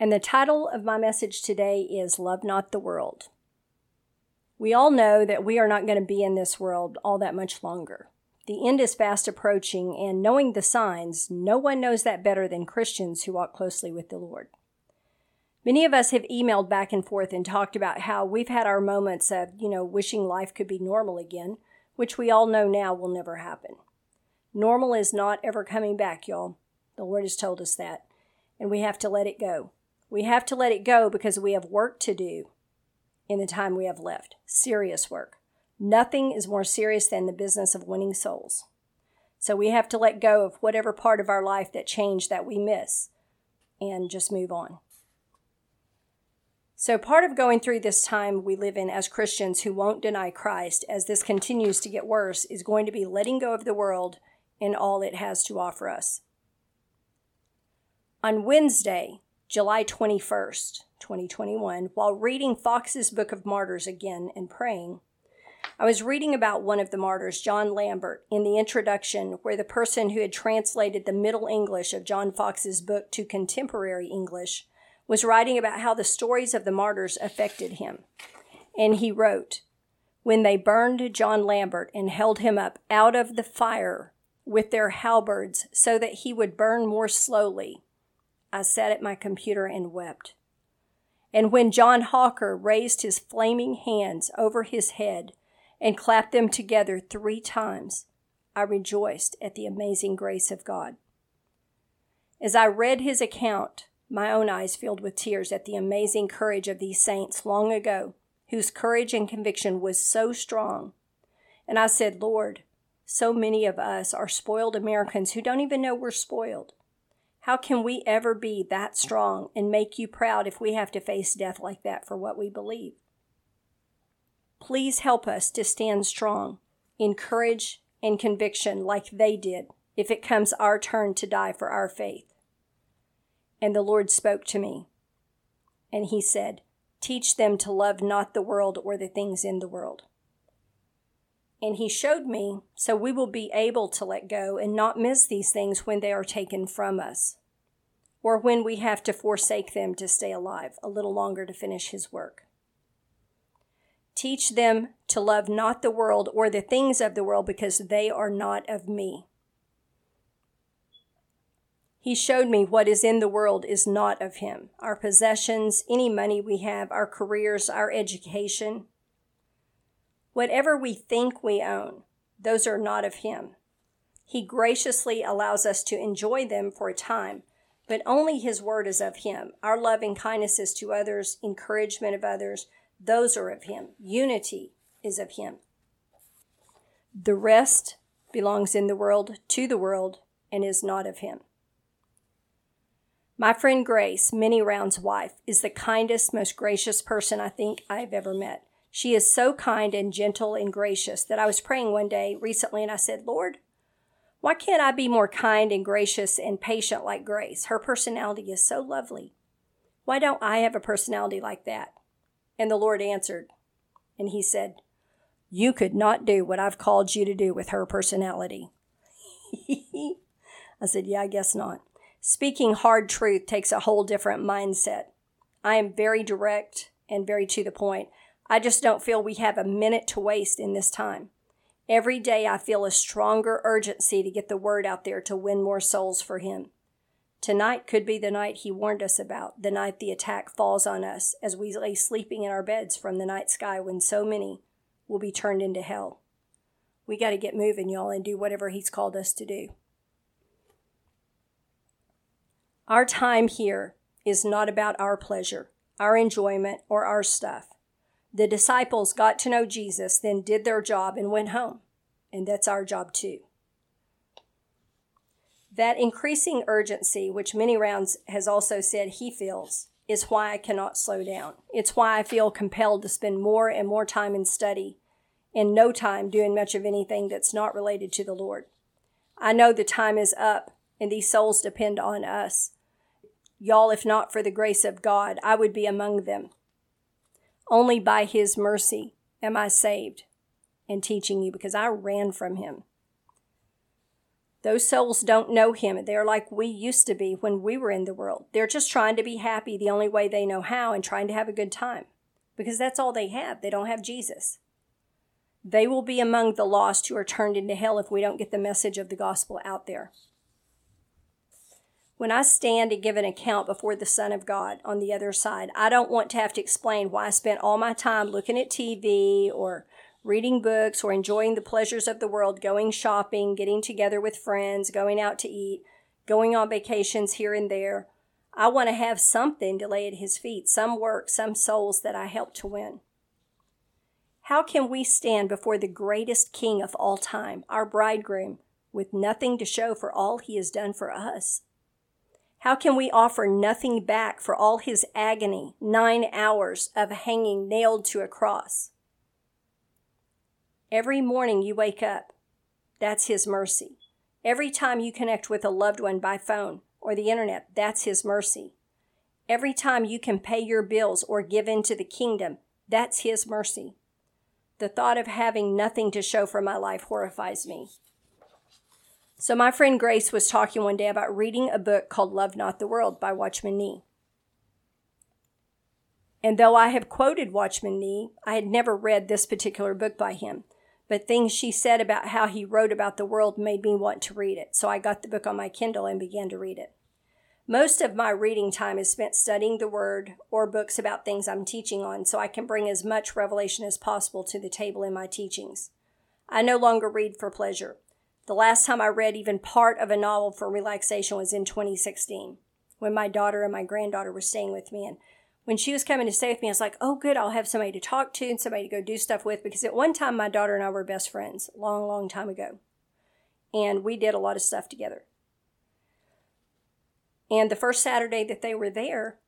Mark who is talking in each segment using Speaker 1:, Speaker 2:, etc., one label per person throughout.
Speaker 1: and the title of my message today is Love Not the World. We all know that we are not going to be in this world all that much longer. The end is fast approaching, and knowing the signs, no one knows that better than Christians who walk closely with the Lord. Many of us have emailed back and forth and talked about how we've had our moments of, you know, wishing life could be normal again, which we all know now will never happen. Normal is not ever coming back, y'all. The Lord has told us that. And we have to let it go. We have to let it go because we have work to do in the time we have left. Serious work. Nothing is more serious than the business of winning souls. So we have to let go of whatever part of our life that changed that we miss and just move on. So, part of going through this time we live in as Christians who won't deny Christ as this continues to get worse is going to be letting go of the world and all it has to offer us. On Wednesday, July 21st, 2021, while reading Fox's Book of Martyrs again and praying, I was reading about one of the martyrs, John Lambert, in the introduction, where the person who had translated the Middle English of John Fox's book to contemporary English was writing about how the stories of the martyrs affected him. And he wrote, When they burned John Lambert and held him up out of the fire with their halberds so that he would burn more slowly. I sat at my computer and wept. And when John Hawker raised his flaming hands over his head and clapped them together three times, I rejoiced at the amazing grace of God. As I read his account, my own eyes filled with tears at the amazing courage of these saints long ago, whose courage and conviction was so strong. And I said, Lord, so many of us are spoiled Americans who don't even know we're spoiled. How can we ever be that strong and make you proud if we have to face death like that for what we believe? Please help us to stand strong in courage and conviction like they did if it comes our turn to die for our faith. And the Lord spoke to me, and He said, Teach them to love not the world or the things in the world. And he showed me so we will be able to let go and not miss these things when they are taken from us or when we have to forsake them to stay alive a little longer to finish his work. Teach them to love not the world or the things of the world because they are not of me. He showed me what is in the world is not of him. Our possessions, any money we have, our careers, our education, Whatever we think we own, those are not of Him. He graciously allows us to enjoy them for a time, but only His word is of Him. Our loving kindnesses to others, encouragement of others, those are of Him. Unity is of Him. The rest belongs in the world, to the world, and is not of Him. My friend Grace, Minnie Round's wife, is the kindest, most gracious person I think I've ever met. She is so kind and gentle and gracious that I was praying one day recently and I said, Lord, why can't I be more kind and gracious and patient like Grace? Her personality is so lovely. Why don't I have a personality like that? And the Lord answered, and He said, You could not do what I've called you to do with her personality. I said, Yeah, I guess not. Speaking hard truth takes a whole different mindset. I am very direct and very to the point. I just don't feel we have a minute to waste in this time. Every day I feel a stronger urgency to get the word out there to win more souls for Him. Tonight could be the night He warned us about, the night the attack falls on us as we lay sleeping in our beds from the night sky when so many will be turned into hell. We got to get moving, y'all, and do whatever He's called us to do. Our time here is not about our pleasure, our enjoyment, or our stuff. The disciples got to know Jesus, then did their job and went home. And that's our job too. That increasing urgency, which Minnie Rounds has also said he feels, is why I cannot slow down. It's why I feel compelled to spend more and more time in study and no time doing much of anything that's not related to the Lord. I know the time is up and these souls depend on us. Y'all, if not for the grace of God, I would be among them. Only by His mercy am I saved and teaching you because I ran from Him. Those souls don't know Him. They're like we used to be when we were in the world. They're just trying to be happy the only way they know how and trying to have a good time because that's all they have. They don't have Jesus. They will be among the lost who are turned into hell if we don't get the message of the gospel out there. When I stand and give an account before the Son of God on the other side, I don't want to have to explain why I spent all my time looking at TV or reading books or enjoying the pleasures of the world, going shopping, getting together with friends, going out to eat, going on vacations here and there. I want to have something to lay at His feet, some work, some souls that I helped to win. How can we stand before the greatest King of all time, our bridegroom, with nothing to show for all He has done for us? How can we offer nothing back for all his agony, nine hours of hanging nailed to a cross? Every morning you wake up, that's his mercy. Every time you connect with a loved one by phone or the internet, that's his mercy. Every time you can pay your bills or give into the kingdom, that's his mercy. The thought of having nothing to show for my life horrifies me. So, my friend Grace was talking one day about reading a book called Love Not the World by Watchman Nee. And though I have quoted Watchman Nee, I had never read this particular book by him. But things she said about how he wrote about the world made me want to read it. So I got the book on my Kindle and began to read it. Most of my reading time is spent studying the Word or books about things I'm teaching on so I can bring as much revelation as possible to the table in my teachings. I no longer read for pleasure. The last time I read even part of a novel for relaxation was in 2016 when my daughter and my granddaughter were staying with me. And when she was coming to stay with me, I was like, oh, good, I'll have somebody to talk to and somebody to go do stuff with. Because at one time, my daughter and I were best friends, long, long time ago. And we did a lot of stuff together. And the first Saturday that they were there,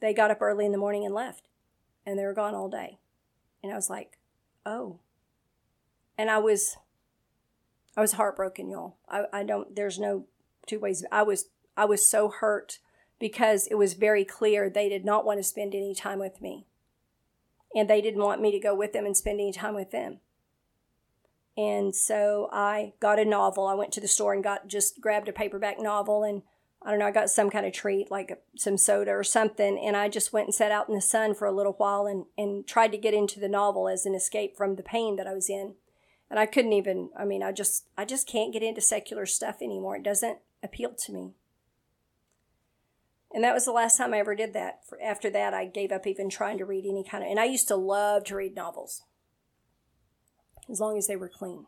Speaker 1: they got up early in the morning and left. And they were gone all day. And I was like, oh. And I was I was heartbroken, y'all. I, I don't, there's no two ways. I was, I was so hurt because it was very clear they did not want to spend any time with me. And they didn't want me to go with them and spend any time with them. And so I got a novel. I went to the store and got just grabbed a paperback novel and I don't know, I got some kind of treat like some soda or something. And I just went and sat out in the sun for a little while and, and tried to get into the novel as an escape from the pain that I was in and I couldn't even I mean I just I just can't get into secular stuff anymore. It doesn't appeal to me. And that was the last time I ever did that. After that, I gave up even trying to read any kind of. And I used to love to read novels, as long as they were clean.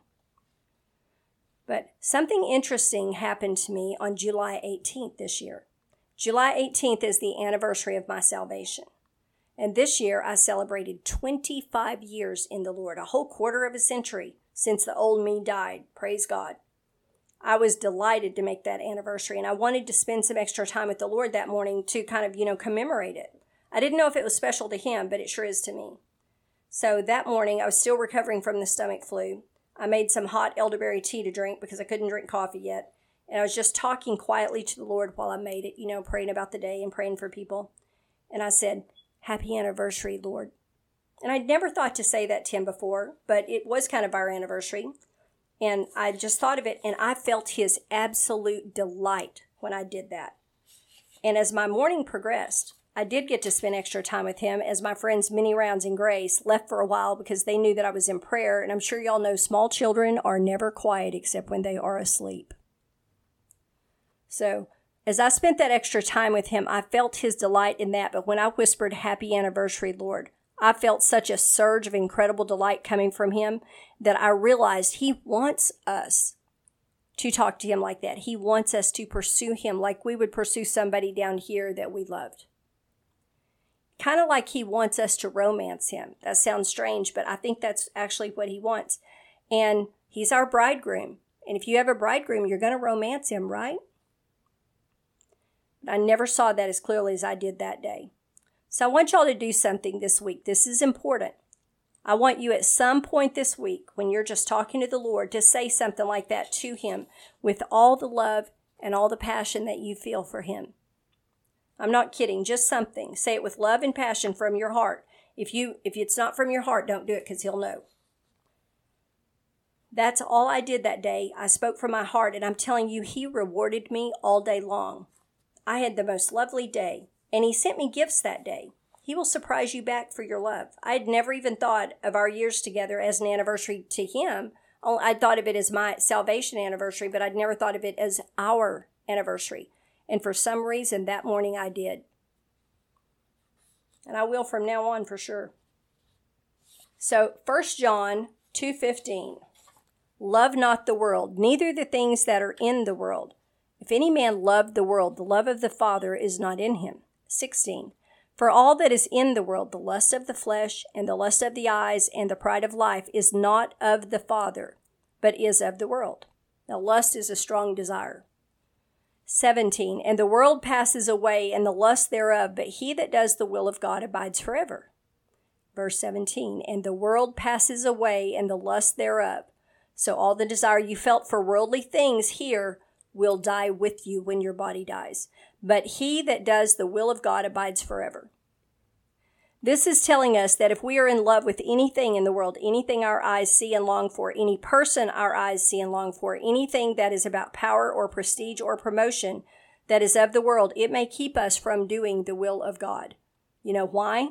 Speaker 1: But something interesting happened to me on July 18th this year. July 18th is the anniversary of my salvation. And this year I celebrated 25 years in the Lord, a whole quarter of a century since the old me died. Praise God. I was delighted to make that anniversary and I wanted to spend some extra time with the Lord that morning to kind of, you know, commemorate it. I didn't know if it was special to him, but it sure is to me. So that morning I was still recovering from the stomach flu. I made some hot elderberry tea to drink because I couldn't drink coffee yet. And I was just talking quietly to the Lord while I made it, you know, praying about the day and praying for people. And I said, Happy anniversary, Lord. And I'd never thought to say that to him before, but it was kind of our anniversary. And I just thought of it, and I felt his absolute delight when I did that. And as my morning progressed, I did get to spend extra time with him as my friends Minnie Rounds and Grace left for a while because they knew that I was in prayer. And I'm sure y'all know small children are never quiet except when they are asleep. So as I spent that extra time with him, I felt his delight in that. But when I whispered, Happy anniversary, Lord, I felt such a surge of incredible delight coming from him that I realized he wants us to talk to him like that. He wants us to pursue him like we would pursue somebody down here that we loved. Kind of like he wants us to romance him. That sounds strange, but I think that's actually what he wants. And he's our bridegroom. And if you have a bridegroom, you're going to romance him, right? But I never saw that as clearly as I did that day. So I want y'all to do something this week. This is important. I want you at some point this week, when you're just talking to the Lord, to say something like that to Him with all the love and all the passion that you feel for Him. I'm not kidding, just something. Say it with love and passion from your heart. If you if it's not from your heart, don't do it cuz he'll know. That's all I did that day. I spoke from my heart and I'm telling you he rewarded me all day long. I had the most lovely day and he sent me gifts that day. He will surprise you back for your love. I had never even thought of our years together as an anniversary to him. Oh, I thought of it as my salvation anniversary, but I'd never thought of it as our anniversary. And for some reason, that morning I did. And I will from now on for sure. So 1 John 2:15 Love not the world, neither the things that are in the world. If any man love the world, the love of the Father is not in him. 16. For all that is in the world, the lust of the flesh, and the lust of the eyes, and the pride of life, is not of the Father, but is of the world. Now, lust is a strong desire. 17. And the world passes away and the lust thereof, but he that does the will of God abides forever. Verse 17. And the world passes away and the lust thereof. So all the desire you felt for worldly things here will die with you when your body dies. But he that does the will of God abides forever. This is telling us that if we are in love with anything in the world, anything our eyes see and long for, any person our eyes see and long for, anything that is about power or prestige or promotion that is of the world, it may keep us from doing the will of God. You know why?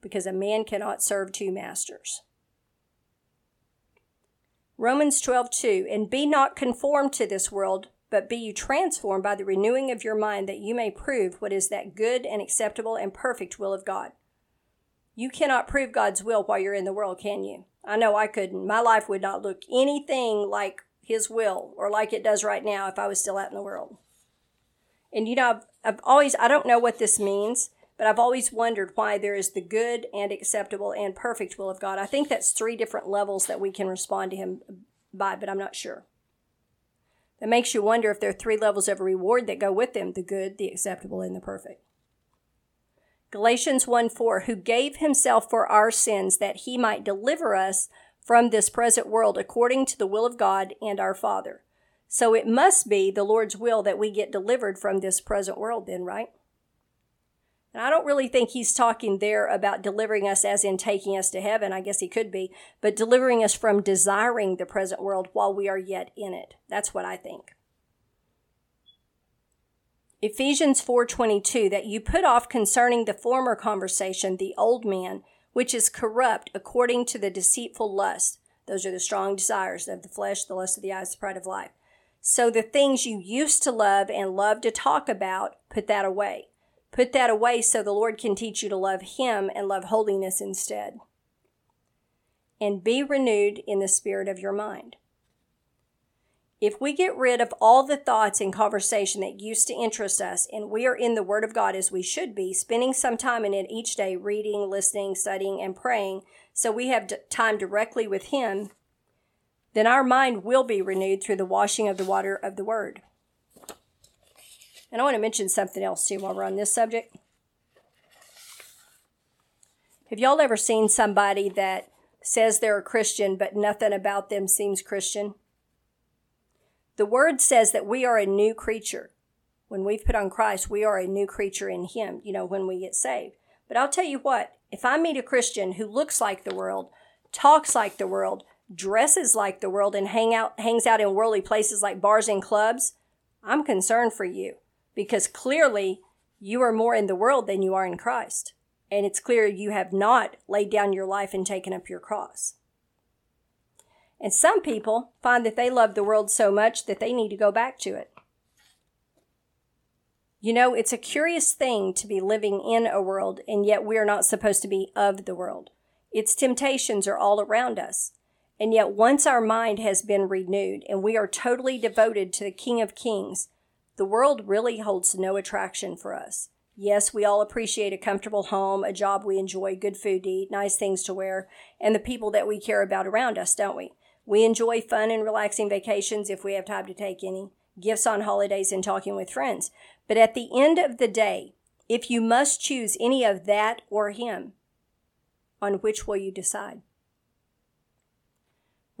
Speaker 1: Because a man cannot serve two masters. Romans 12, 2, and be not conformed to this world, but be you transformed by the renewing of your mind that you may prove what is that good and acceptable and perfect will of God. You cannot prove God's will while you're in the world, can you? I know I couldn't. My life would not look anything like His will or like it does right now if I was still out in the world. And you know, I've, I've always, I don't know what this means, but I've always wondered why there is the good and acceptable and perfect will of God. I think that's three different levels that we can respond to Him by, but I'm not sure. That makes you wonder if there are three levels of reward that go with them the good, the acceptable, and the perfect. Galatians 1 4, who gave himself for our sins that he might deliver us from this present world according to the will of God and our Father. So it must be the Lord's will that we get delivered from this present world, then, right? And I don't really think he's talking there about delivering us as in taking us to heaven. I guess he could be, but delivering us from desiring the present world while we are yet in it. That's what I think. Ephesians 4:22 that you put off concerning the former conversation the old man which is corrupt according to the deceitful lust those are the strong desires of the flesh the lust of the eyes the pride of life so the things you used to love and love to talk about put that away put that away so the Lord can teach you to love him and love holiness instead and be renewed in the spirit of your mind if we get rid of all the thoughts and conversation that used to interest us and we are in the Word of God as we should be, spending some time in it each day, reading, listening, studying, and praying, so we have time directly with Him, then our mind will be renewed through the washing of the water of the Word. And I want to mention something else too while we're on this subject. Have y'all ever seen somebody that says they're a Christian, but nothing about them seems Christian? The word says that we are a new creature. When we've put on Christ, we are a new creature in Him, you know, when we get saved. But I'll tell you what, if I meet a Christian who looks like the world, talks like the world, dresses like the world, and hang out, hangs out in worldly places like bars and clubs, I'm concerned for you because clearly you are more in the world than you are in Christ. And it's clear you have not laid down your life and taken up your cross. And some people find that they love the world so much that they need to go back to it. You know, it's a curious thing to be living in a world, and yet we are not supposed to be of the world. Its temptations are all around us. And yet, once our mind has been renewed and we are totally devoted to the King of Kings, the world really holds no attraction for us. Yes, we all appreciate a comfortable home, a job we enjoy, good food to eat, nice things to wear, and the people that we care about around us, don't we? We enjoy fun and relaxing vacations if we have time to take any, gifts on holidays, and talking with friends. But at the end of the day, If you must choose any of that or him, on which will you decide?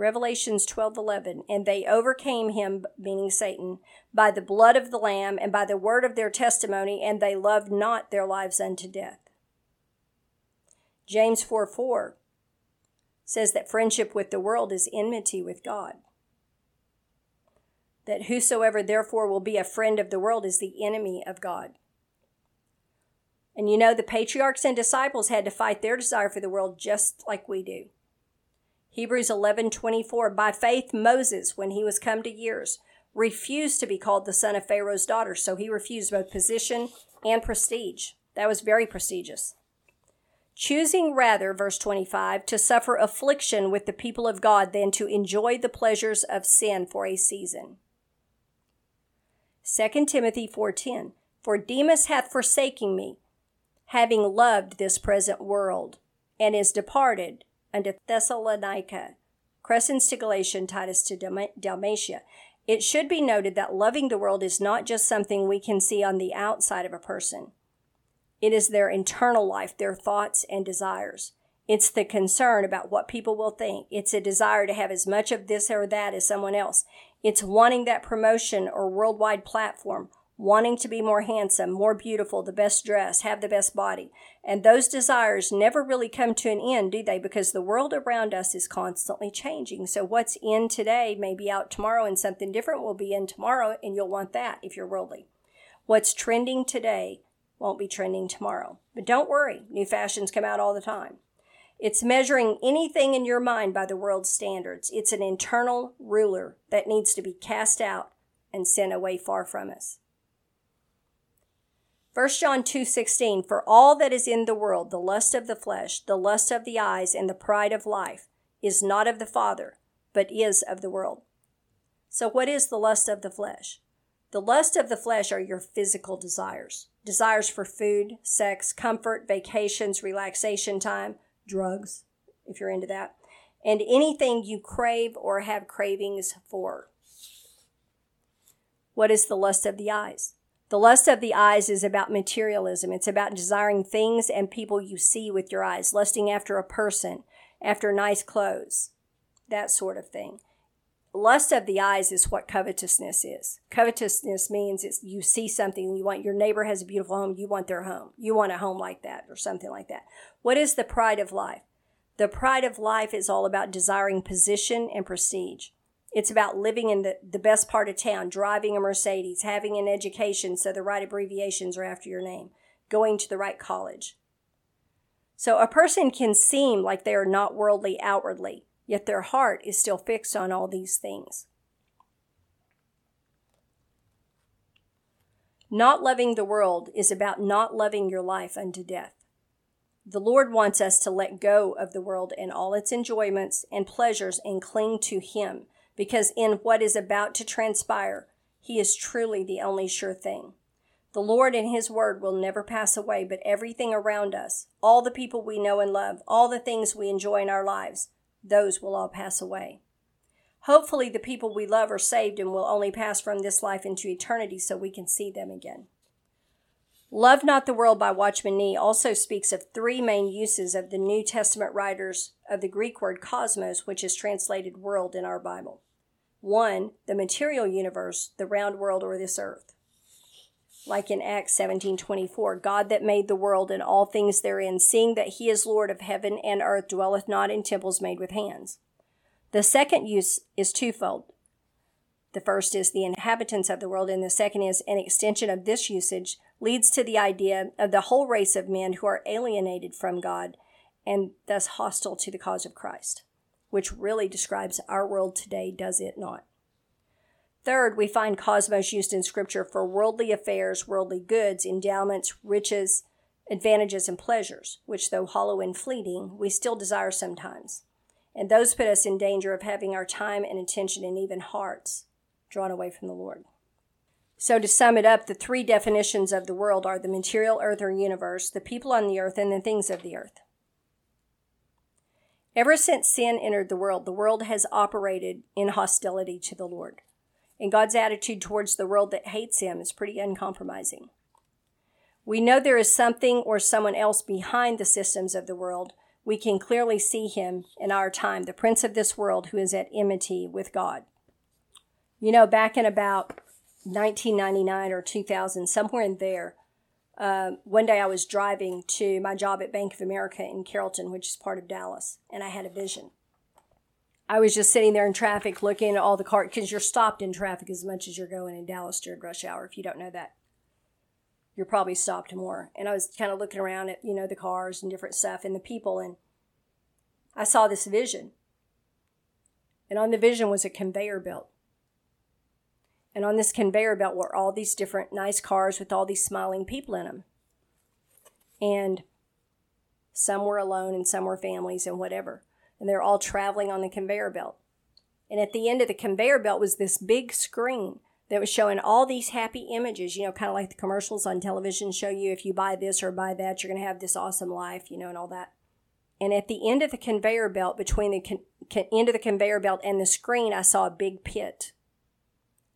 Speaker 1: Revelations 12:11 and they overcame him meaning Satan by the blood of the lamb and by the word of their testimony and they loved not their lives unto death. James 4 4 says that friendship with the world is enmity with God. That whosoever therefore will be a friend of the world is the enemy of God. And you know, the patriarchs and disciples had to fight their desire for the world just like we do. Hebrews 11:24 By faith Moses when he was come to years refused to be called the son of Pharaoh's daughter so he refused both position and prestige. That was very prestigious. Choosing rather verse 25 to suffer affliction with the people of God than to enjoy the pleasures of sin for a season. 2 Timothy 4:10 For Demas hath forsaken me having loved this present world and is departed unto Thessalonica, Crescens to Galatia, Titus to Dalmatia. It should be noted that loving the world is not just something we can see on the outside of a person. It is their internal life, their thoughts and desires. It's the concern about what people will think. It's a desire to have as much of this or that as someone else. It's wanting that promotion or worldwide platform wanting to be more handsome, more beautiful, the best dress, have the best body. And those desires never really come to an end, do they? Because the world around us is constantly changing. So what's in today may be out tomorrow and something different will be in tomorrow and you'll want that if you're worldly. What's trending today won't be trending tomorrow. But don't worry, new fashions come out all the time. It's measuring anything in your mind by the world's standards. It's an internal ruler that needs to be cast out and sent away far from us. 1 John 2:16 For all that is in the world the lust of the flesh the lust of the eyes and the pride of life is not of the Father but is of the world. So what is the lust of the flesh? The lust of the flesh are your physical desires. Desires for food, sex, comfort, vacations, relaxation time, drugs if you're into that, and anything you crave or have cravings for. What is the lust of the eyes? The lust of the eyes is about materialism. It's about desiring things and people you see with your eyes, lusting after a person, after nice clothes, that sort of thing. Lust of the eyes is what covetousness is. Covetousness means it's you see something you want your neighbor has a beautiful home, you want their home. You want a home like that or something like that. What is the pride of life? The pride of life is all about desiring position and prestige. It's about living in the, the best part of town, driving a Mercedes, having an education so the right abbreviations are after your name, going to the right college. So a person can seem like they are not worldly outwardly, yet their heart is still fixed on all these things. Not loving the world is about not loving your life unto death. The Lord wants us to let go of the world and all its enjoyments and pleasures and cling to Him because in what is about to transpire, he is truly the only sure thing. The Lord and His Word will never pass away, but everything around us, all the people we know and love, all the things we enjoy in our lives, those will all pass away. Hopefully, the people we love are saved and will only pass from this life into eternity so we can see them again. Love Not the World by Watchman Nee also speaks of three main uses of the New Testament writers of the Greek word cosmos, which is translated world in our Bible. One, the material universe, the round world or this earth. Like in Acts 17:24, God that made the world and all things therein, seeing that he is Lord of heaven and earth, dwelleth not in temples made with hands. The second use is twofold. The first is the inhabitants of the world, and the second is an extension of this usage leads to the idea of the whole race of men who are alienated from God and thus hostile to the cause of Christ, which really describes our world today, does it not? Third, we find cosmos used in Scripture for worldly affairs, worldly goods, endowments, riches, advantages, and pleasures, which, though hollow and fleeting, we still desire sometimes. And those put us in danger of having our time and attention and even hearts drawn away from the Lord. So, to sum it up, the three definitions of the world are the material earth or universe, the people on the earth, and the things of the earth. Ever since sin entered the world, the world has operated in hostility to the Lord. And God's attitude towards the world that hates him is pretty uncompromising. We know there is something or someone else behind the systems of the world. We can clearly see him in our time, the prince of this world who is at enmity with God. You know, back in about 1999 or 2000, somewhere in there, uh, one day I was driving to my job at Bank of America in Carrollton, which is part of Dallas, and I had a vision. I was just sitting there in traffic looking at all the cars because you're stopped in traffic as much as you're going in Dallas during rush hour. If you don't know that, you're probably stopped more. And I was kind of looking around at you know the cars and different stuff and the people, and I saw this vision. And on the vision was a conveyor belt. And on this conveyor belt were all these different nice cars with all these smiling people in them. And some were alone and some were families and whatever. And they're all traveling on the conveyor belt. And at the end of the conveyor belt was this big screen that was showing all these happy images, you know, kind of like the commercials on television show you if you buy this or buy that, you're going to have this awesome life, you know, and all that. And at the end of the conveyor belt, between the con- end of the conveyor belt and the screen, I saw a big pit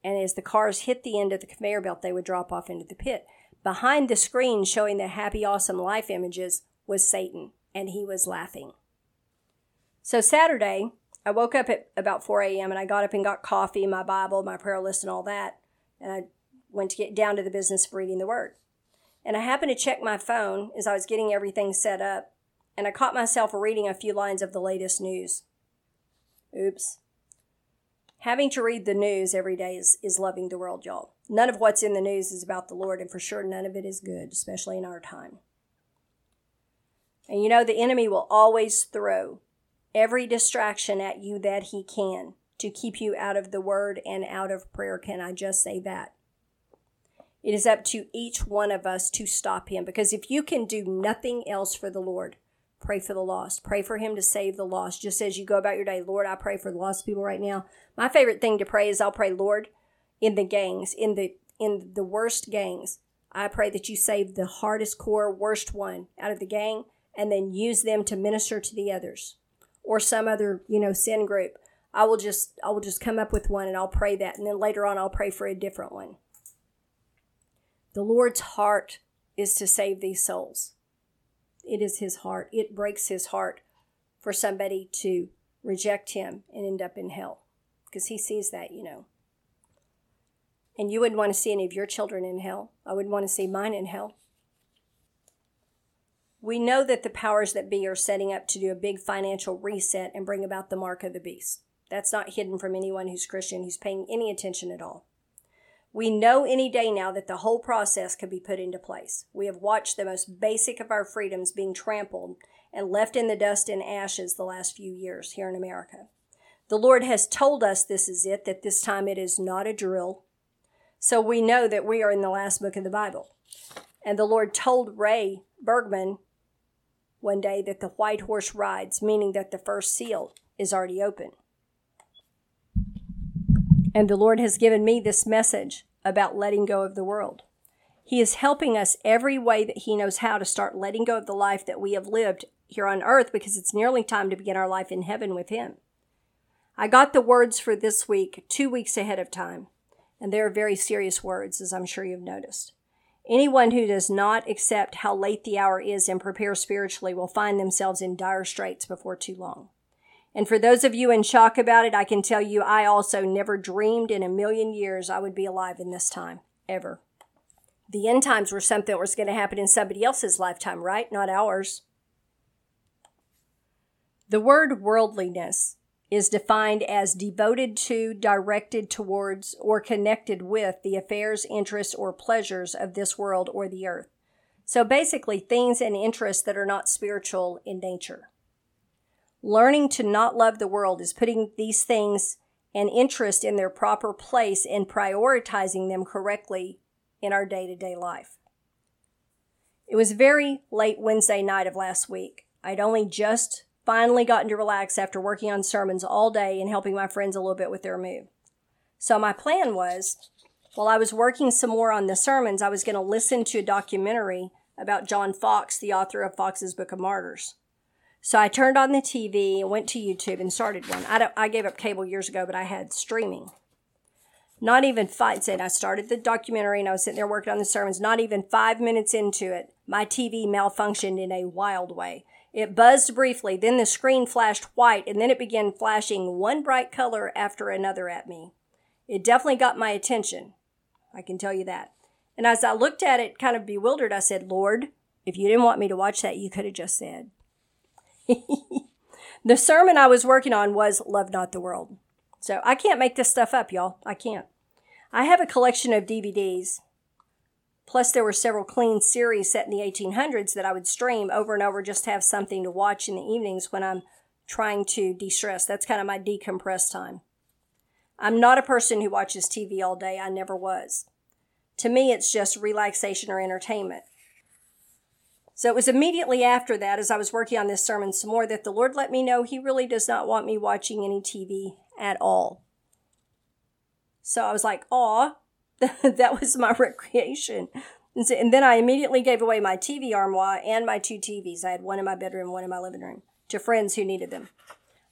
Speaker 1: and as the cars hit the end of the conveyor belt, they would drop off into the pit. Behind the screen showing the happy, awesome life images was Satan, and he was laughing. So Saturday, I woke up at about 4 a.m. and I got up and got coffee, my Bible, my prayer list, and all that. And I went to get down to the business of reading the Word. And I happened to check my phone as I was getting everything set up, and I caught myself reading a few lines of the latest news. Oops. Having to read the news every day is, is loving the world, y'all. None of what's in the news is about the Lord, and for sure none of it is good, especially in our time. And you know, the enemy will always throw every distraction at you that he can to keep you out of the word and out of prayer. Can I just say that? It is up to each one of us to stop him because if you can do nothing else for the Lord, Pray for the lost. Pray for him to save the lost. Just as you go about your day, Lord, I pray for the lost people right now. My favorite thing to pray is I'll pray, Lord, in the gangs, in the in the worst gangs. I pray that you save the hardest core, worst one out of the gang, and then use them to minister to the others, or some other you know sin group. I will just I will just come up with one and I'll pray that, and then later on I'll pray for a different one. The Lord's heart is to save these souls it is his heart. It breaks his heart for somebody to reject him and end up in hell because he sees that, you know. And you wouldn't want to see any of your children in hell. I wouldn't want to see mine in hell. We know that the powers that be are setting up to do a big financial reset and bring about the mark of the beast. That's not hidden from anyone who's Christian who's paying any attention at all. We know any day now that the whole process could be put into place. We have watched the most basic of our freedoms being trampled and left in the dust and ashes the last few years here in America. The Lord has told us this is it, that this time it is not a drill. So we know that we are in the last book of the Bible. And the Lord told Ray Bergman one day that the white horse rides, meaning that the first seal is already open. And the Lord has given me this message about letting go of the world. He is helping us every way that He knows how to start letting go of the life that we have lived here on earth because it's nearly time to begin our life in heaven with Him. I got the words for this week two weeks ahead of time, and they are very serious words, as I'm sure you've noticed. Anyone who does not accept how late the hour is and prepare spiritually will find themselves in dire straits before too long. And for those of you in shock about it, I can tell you I also never dreamed in a million years I would be alive in this time, ever. The end times were something that was going to happen in somebody else's lifetime, right? Not ours. The word worldliness is defined as devoted to, directed towards, or connected with the affairs, interests, or pleasures of this world or the earth. So basically, things and interests that are not spiritual in nature. Learning to not love the world is putting these things and interest in their proper place and prioritizing them correctly in our day to day life. It was very late Wednesday night of last week. I'd only just finally gotten to relax after working on sermons all day and helping my friends a little bit with their move. So my plan was, while I was working some more on the sermons, I was going to listen to a documentary about John Fox, the author of Fox's Book of Martyrs. So I turned on the TV and went to YouTube and started one. I, I gave up cable years ago, but I had streaming. Not even five, said I started the documentary and I was sitting there working on the sermons. Not even five minutes into it, my TV malfunctioned in a wild way. It buzzed briefly, then the screen flashed white, and then it began flashing one bright color after another at me. It definitely got my attention. I can tell you that. And as I looked at it, kind of bewildered, I said, Lord, if you didn't want me to watch that, you could have just said. The sermon I was working on was Love Not the World. So I can't make this stuff up, y'all. I can't. I have a collection of DVDs. Plus, there were several clean series set in the 1800s that I would stream over and over just to have something to watch in the evenings when I'm trying to de stress. That's kind of my decompress time. I'm not a person who watches TV all day. I never was. To me, it's just relaxation or entertainment. So it was immediately after that, as I was working on this sermon some more, that the Lord let me know He really does not want me watching any TV at all. So I was like, aw, that was my recreation. And then I immediately gave away my TV armoire and my two TVs. I had one in my bedroom, one in my living room, to friends who needed them.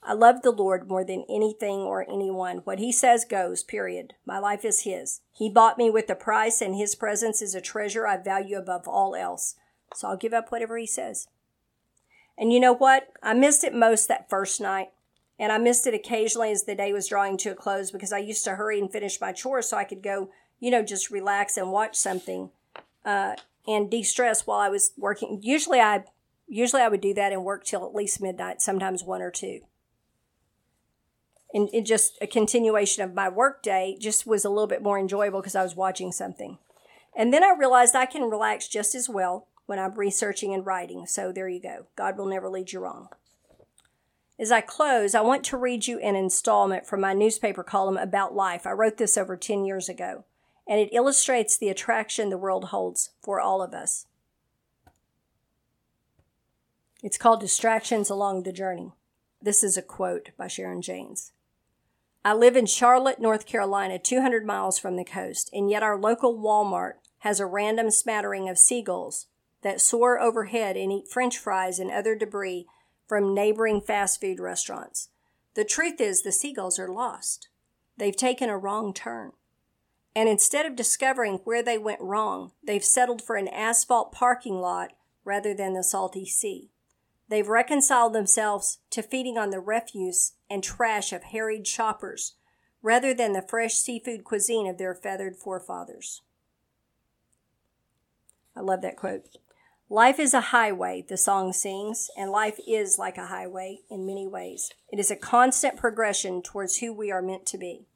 Speaker 1: I love the Lord more than anything or anyone. What He says goes, period. My life is His. He bought me with a price, and His presence is a treasure I value above all else. So I'll give up whatever he says. And you know what? I missed it most that first night. And I missed it occasionally as the day was drawing to a close because I used to hurry and finish my chores so I could go, you know, just relax and watch something uh, and de-stress while I was working. Usually I usually I would do that and work till at least midnight, sometimes one or two. And it just a continuation of my work day just was a little bit more enjoyable because I was watching something. And then I realized I can relax just as well when I'm researching and writing. So there you go. God will never lead you wrong. As I close, I want to read you an installment from my newspaper column about life. I wrote this over 10 years ago, and it illustrates the attraction the world holds for all of us. It's called Distractions Along the Journey. This is a quote by Sharon Janes. I live in Charlotte, North Carolina, 200 miles from the coast, and yet our local Walmart has a random smattering of seagulls that soar overhead and eat french fries and other debris from neighboring fast food restaurants. The truth is, the seagulls are lost. They've taken a wrong turn. And instead of discovering where they went wrong, they've settled for an asphalt parking lot rather than the salty sea. They've reconciled themselves to feeding on the refuse and trash of harried shoppers rather than the fresh seafood cuisine of their feathered forefathers. I love that quote. Life is a highway, the song sings, and life is like a highway in many ways. It is a constant progression towards who we are meant to be.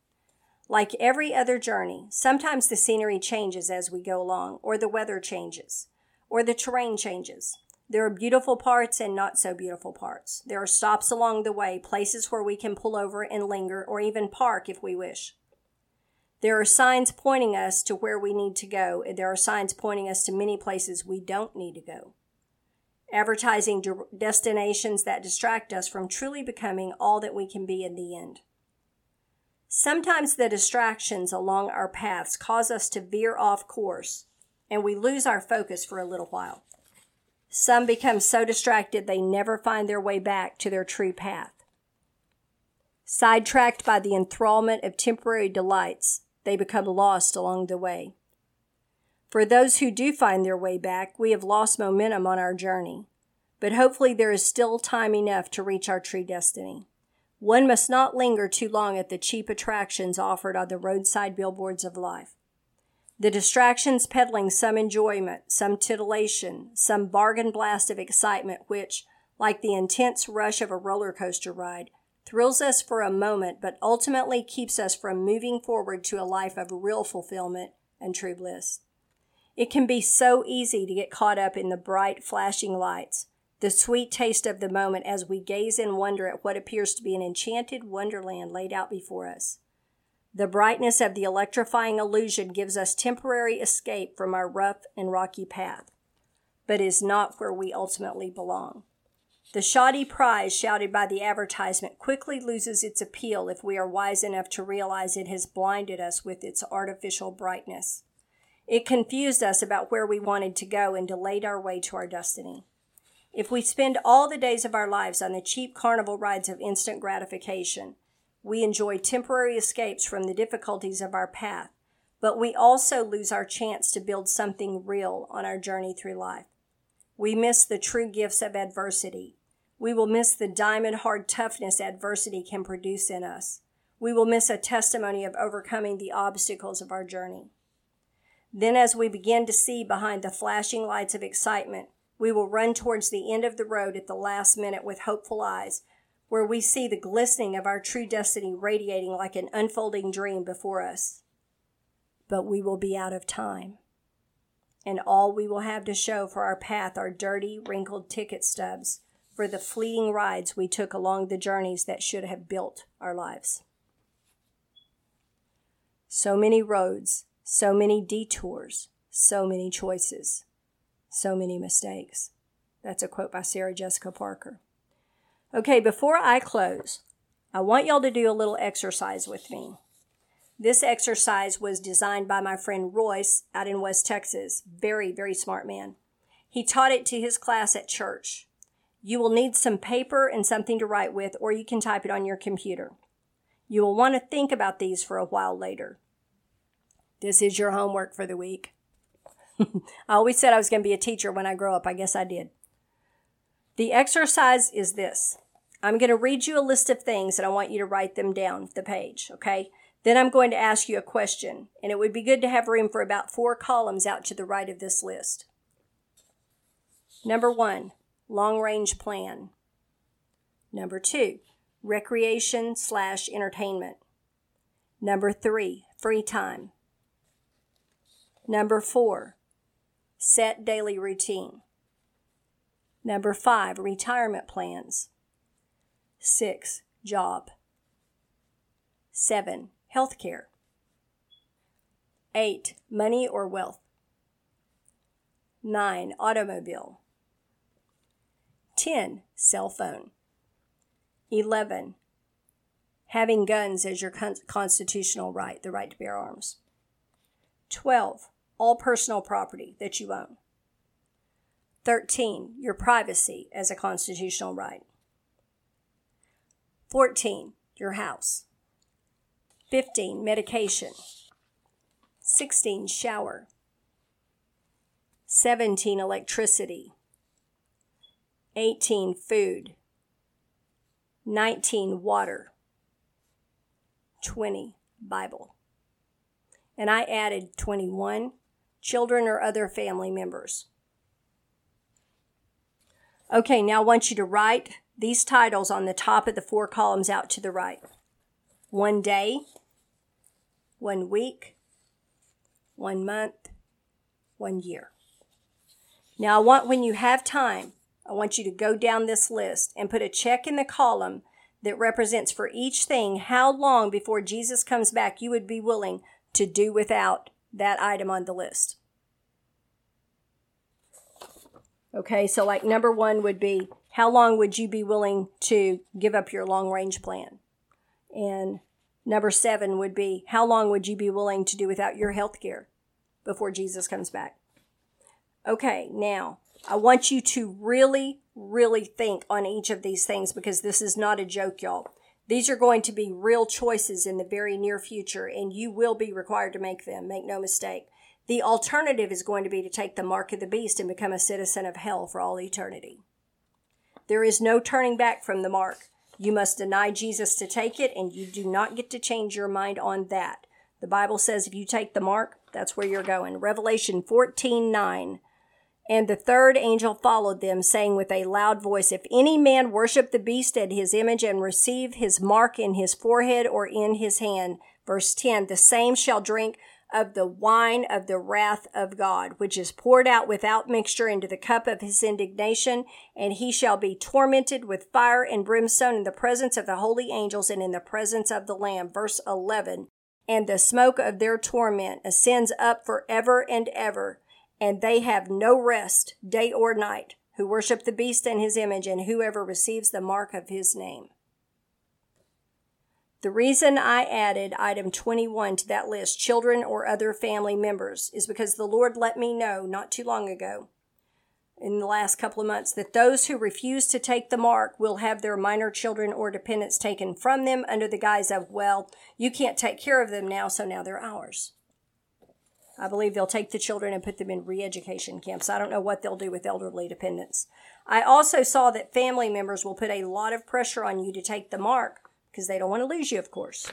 Speaker 1: Like every other journey, sometimes the scenery changes as we go along, or the weather changes, or the terrain changes. There are beautiful parts and not so beautiful parts. There are stops along the way, places where we can pull over and linger, or even park if we wish. There are signs pointing us to where we need to go, and there are signs pointing us to many places we don't need to go. Advertising destinations that distract us from truly becoming all that we can be in the end. Sometimes the distractions along our paths cause us to veer off course, and we lose our focus for a little while. Some become so distracted they never find their way back to their true path. Sidetracked by the enthrallment of temporary delights, they become lost along the way. For those who do find their way back, we have lost momentum on our journey, but hopefully there is still time enough to reach our true destiny. One must not linger too long at the cheap attractions offered on the roadside billboards of life. The distractions peddling some enjoyment, some titillation, some bargain blast of excitement, which, like the intense rush of a roller coaster ride, thrills us for a moment, but ultimately keeps us from moving forward to a life of real fulfillment and true bliss. It can be so easy to get caught up in the bright, flashing lights, the sweet taste of the moment as we gaze in wonder at what appears to be an enchanted wonderland laid out before us. The brightness of the electrifying illusion gives us temporary escape from our rough and rocky path, but is not where we ultimately belong. The shoddy prize shouted by the advertisement quickly loses its appeal if we are wise enough to realize it has blinded us with its artificial brightness. It confused us about where we wanted to go and delayed our way to our destiny. If we spend all the days of our lives on the cheap carnival rides of instant gratification, we enjoy temporary escapes from the difficulties of our path, but we also lose our chance to build something real on our journey through life. We miss the true gifts of adversity. We will miss the diamond hard toughness adversity can produce in us. We will miss a testimony of overcoming the obstacles of our journey. Then, as we begin to see behind the flashing lights of excitement, we will run towards the end of the road at the last minute with hopeful eyes, where we see the glistening of our true destiny radiating like an unfolding dream before us. But we will be out of time, and all we will have to show for our path are dirty, wrinkled ticket stubs for the fleeting rides we took along the journeys that should have built our lives. So many roads, so many detours, so many choices so many mistakes. That's a quote by Sarah Jessica Parker. Okay, before I close, I want y'all to do a little exercise with me. This exercise was designed by my friend Royce out in West Texas. Very, very smart man. He taught it to his class at church. You will need some paper and something to write with, or you can type it on your computer. You will want to think about these for a while later. This is your homework for the week. I always said I was going to be a teacher when I grow up. I guess I did. The exercise is this I'm going to read you a list of things and I want you to write them down the page, okay? Then I'm going to ask you a question, and it would be good to have room for about four columns out to the right of this list. Number one, long range plan. Number two, recreation slash entertainment. Number three, free time. Number four, Set daily routine. Number five, retirement plans. Six, job. Seven, health care. Eight, money or wealth. Nine, automobile. 10. Cell phone. 11. Having guns as your con- constitutional right, the right to bear arms. 12 all personal property that you own. 13. Your privacy as a constitutional right. 14. Your house. 15. Medication. 16. Shower. 17. Electricity. 18. Food. 19. Water. 20. Bible. And I added 21 children, or other family members. Okay, now I want you to write these titles on the top of the four columns out to the right. One day, one week, one month, one year. Now I want when you have time, I want you to go down this list and put a check in the column that represents for each thing how long before Jesus comes back you would be willing to do without that item on the list. Okay, so like number one would be how long would you be willing to give up your long range plan? And number seven would be how long would you be willing to do without your health care before Jesus comes back? Okay, now I want you to really, really think on each of these things because this is not a joke, y'all. These are going to be real choices in the very near future, and you will be required to make them. Make no mistake. The alternative is going to be to take the mark of the beast and become a citizen of hell for all eternity. There is no turning back from the mark. You must deny Jesus to take it, and you do not get to change your mind on that. The Bible says if you take the mark, that's where you're going. Revelation 14 9. And the third angel followed them, saying with a loud voice, If any man worship the beast at his image and receive his mark in his forehead or in his hand, verse 10, the same shall drink of the wine of the wrath of God, which is poured out without mixture into the cup of his indignation, and he shall be tormented with fire and brimstone in the presence of the holy angels and in the presence of the Lamb. Verse 11. And the smoke of their torment ascends up for ever and ever, and they have no rest day or night, who worship the beast and his image, and whoever receives the mark of his name. The reason I added item 21 to that list, children or other family members, is because the Lord let me know not too long ago in the last couple of months that those who refuse to take the mark will have their minor children or dependents taken from them under the guise of, well, you can't take care of them now, so now they're ours. I believe they'll take the children and put them in re education camps. I don't know what they'll do with elderly dependents. I also saw that family members will put a lot of pressure on you to take the mark because they don't want to lose you, of course.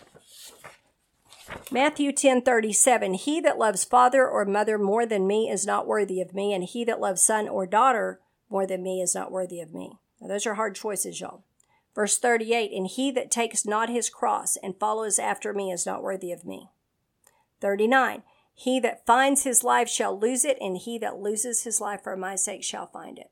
Speaker 1: Matthew 10:37 He that loves father or mother more than me is not worthy of me and he that loves son or daughter more than me is not worthy of me. Now those are hard choices, y'all. Verse 38 And he that takes not his cross and follows after me is not worthy of me. 39 He that finds his life shall lose it and he that loses his life for my sake shall find it.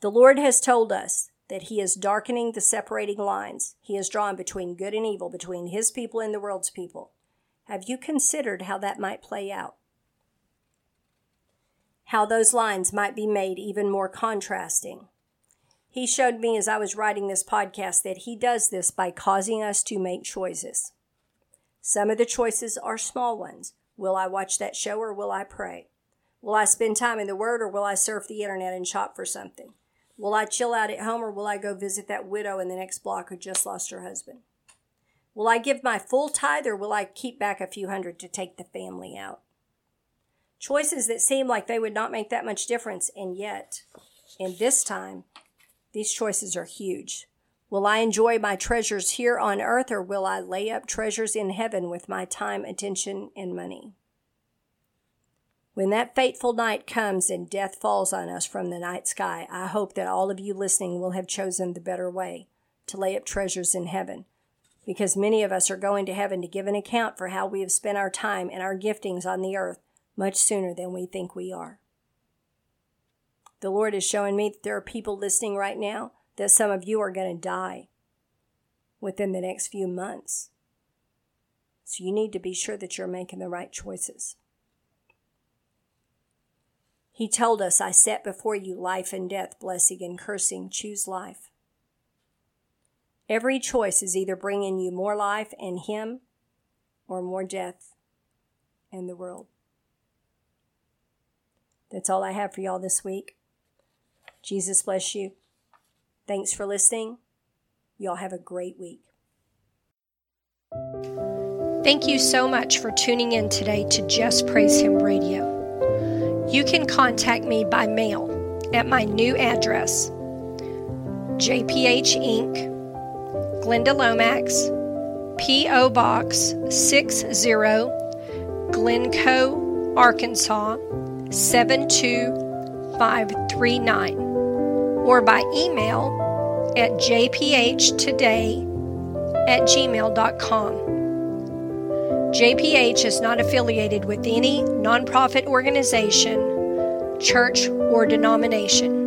Speaker 1: The Lord has told us that he is darkening the separating lines he has drawn between good and evil, between his people and the world's people. Have you considered how that might play out? How those lines might be made even more contrasting. He showed me as I was writing this podcast that he does this by causing us to make choices. Some of the choices are small ones. Will I watch that show or will I pray? Will I spend time in the Word or will I surf the internet and shop for something? Will I chill out at home or will I go visit that widow in the next block who just lost her husband? Will I give my full tithe or will I keep back a few hundred to take the family out? Choices that seem like they would not make that much difference, and yet, in this time, these choices are huge. Will I enjoy my treasures here on earth or will I lay up treasures in heaven with my time, attention, and money? When that fateful night comes and death falls on us from the night sky, I hope that all of you listening will have chosen the better way to lay up treasures in heaven. Because many of us are going to heaven to give an account for how we have spent our time and our giftings on the earth much sooner than we think we are. The Lord is showing me that there are people listening right now that some of you are going to die within the next few months. So you need to be sure that you're making the right choices. He told us, I set before you life and death, blessing and cursing. Choose life. Every choice is either bringing you more life and Him or more death and the world. That's all I have for y'all this week. Jesus bless you. Thanks for listening. Y'all have a great week. Thank you so much for tuning in today to Just Praise Him Radio. You can contact me by mail at my new address JPH Inc., Glenda Lomax, P.O. Box 60, Glencoe, Arkansas 72539, or by email at jphtoday at gmail.com. JPH is not affiliated with any nonprofit organization, church, or denomination.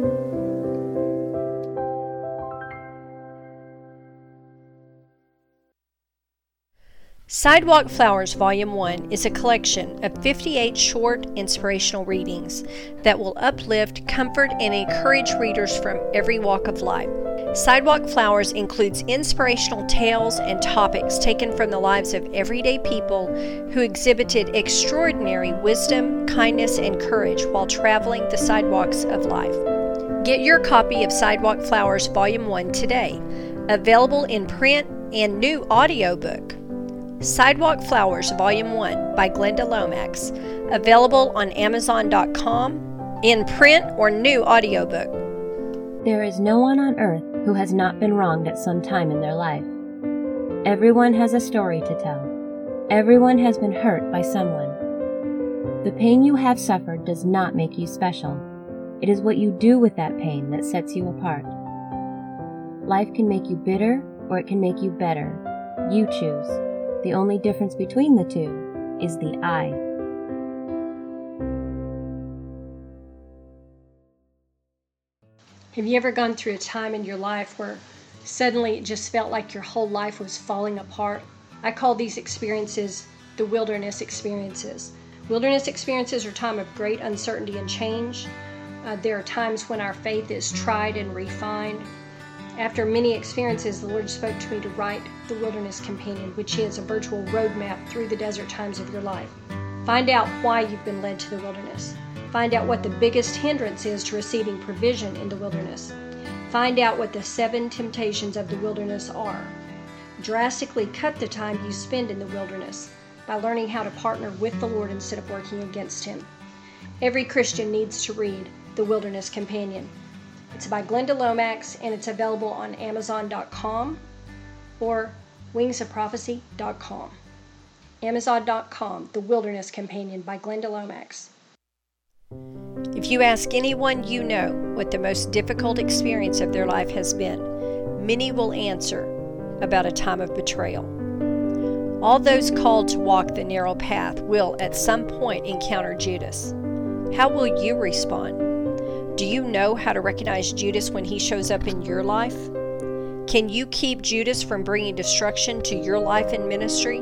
Speaker 1: Sidewalk Flowers Volume 1 is a collection of 58 short inspirational readings that will uplift, comfort, and encourage readers from every walk of life. Sidewalk Flowers includes inspirational tales and topics taken from the lives of everyday people who exhibited extraordinary wisdom, kindness, and courage while traveling the sidewalks of life. Get your copy of Sidewalk Flowers Volume 1 today, available in print and new audiobook. Sidewalk Flowers Volume 1 by Glenda Lomax, available on Amazon.com in print or new audiobook.
Speaker 2: There is no one on earth who has not been wronged at some time in their life. Everyone has a story to tell. Everyone has been hurt by someone. The pain you have suffered does not make you special. It is what you do with that pain that sets you apart. Life can make you bitter or it can make you better. You choose. The only difference between the two is the I.
Speaker 1: Have you ever gone through a time in your life where suddenly it just felt like your whole life was falling apart? I call these experiences the wilderness experiences. Wilderness experiences are time of great uncertainty and change. Uh, there are times when our faith is tried and refined. After many experiences, the Lord spoke to me to write The Wilderness Companion, which is a virtual roadmap through the desert times of your life. Find out why you've been led to the wilderness. Find out what the biggest hindrance is to receiving provision in the wilderness. Find out what the seven temptations of the wilderness are. Drastically cut the time you spend in the wilderness by learning how to partner with the Lord instead of working against Him. Every Christian needs to read The Wilderness Companion. It's by Glenda Lomax and it's available on Amazon.com or wingsofprophecy.com. Amazon.com, The Wilderness Companion by Glenda Lomax. If you ask anyone you know what the most difficult experience of their life has been, many will answer about a time of betrayal. All those called to walk the narrow path will at some point encounter Judas. How will you respond? Do you know how to recognize Judas when he shows up in your life? Can you keep Judas from bringing destruction to your life and ministry?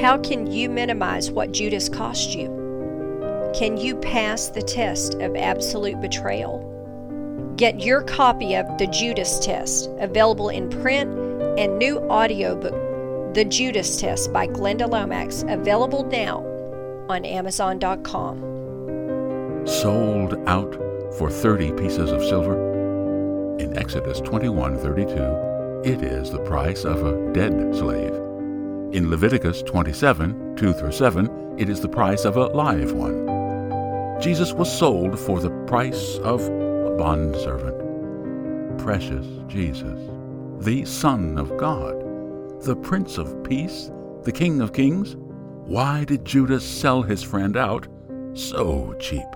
Speaker 1: How can you minimize what Judas cost you? Can you pass the test of absolute betrayal? Get your copy of The Judas Test, available in print and new audiobook, The Judas Test by Glenda Lomax, available now on Amazon.com.
Speaker 3: Sold out for 30 pieces of silver? In Exodus 21:32, it is the price of a dead slave. In Leviticus 27, 2 through 7, it is the price of a live one. Jesus was sold for the price of a bondservant. Precious Jesus, the Son of God, the Prince of Peace, the King of Kings. Why did Judas sell his friend out so cheap?